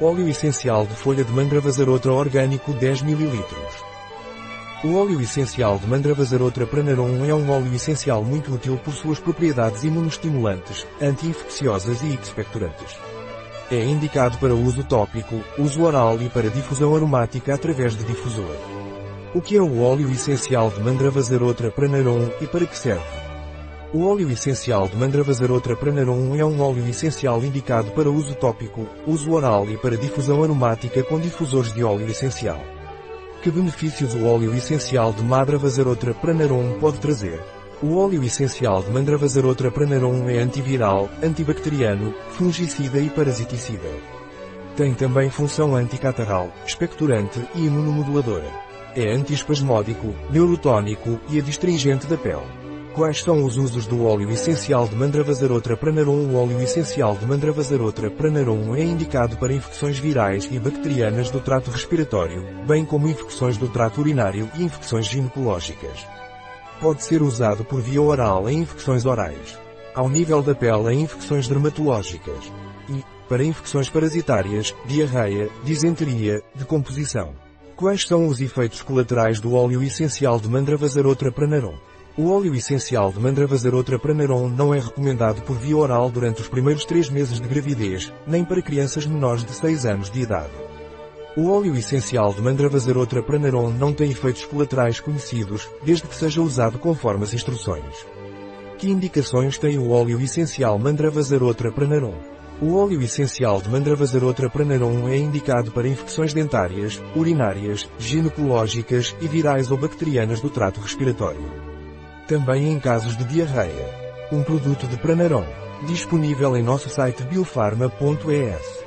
Óleo essencial de folha de mandravazarotra orgânico 10 ml. O óleo essencial de mandravazarotra pranarum é um óleo essencial muito útil por suas propriedades imunoestimulantes, anti-infecciosas e expectorantes. É indicado para uso tópico, uso oral e para difusão aromática através de difusor. O que é o óleo essencial de mandravazarotra pranarum e para que serve? O óleo essencial de Mandravazarotra pranarum é um óleo essencial indicado para uso tópico, uso oral e para difusão aromática com difusores de óleo essencial. Que benefícios o óleo essencial de Mandravazarotra pranarum pode trazer? O óleo essencial de Mandravazarotra pranarum é antiviral, antibacteriano, fungicida e parasiticida. Tem também função anticatarral, expectorante e imunomoduladora. É antiespasmódico, neurotónico e adstringente da pele. Quais são os usos do óleo essencial de Mandravazarotra pranarum? O óleo essencial de Mandravazarotra pranarum é indicado para infecções virais e bacterianas do trato respiratório, bem como infecções do trato urinário e infecções ginecológicas. Pode ser usado por via oral em infecções orais, ao nível da pele em infecções dermatológicas e, para infecções parasitárias, diarreia, disenteria, decomposição. Quais são os efeitos colaterais do óleo essencial de Mandravazarotra pranarum? O óleo essencial de Mandravazarotra pranarum não é recomendado por via oral durante os primeiros três meses de gravidez, nem para crianças menores de 6 anos de idade. O óleo essencial de Mandravazarotra pranarum não tem efeitos colaterais conhecidos, desde que seja usado conforme as instruções. Que indicações tem o óleo essencial Mandravazarotra pranarum? O óleo essencial de Mandravazarotra pranarum é indicado para infecções dentárias, urinárias, ginecológicas e virais ou bacterianas do trato respiratório. Também em casos de diarreia. Um produto de Pranarom. Disponível em nosso site biofarma.es.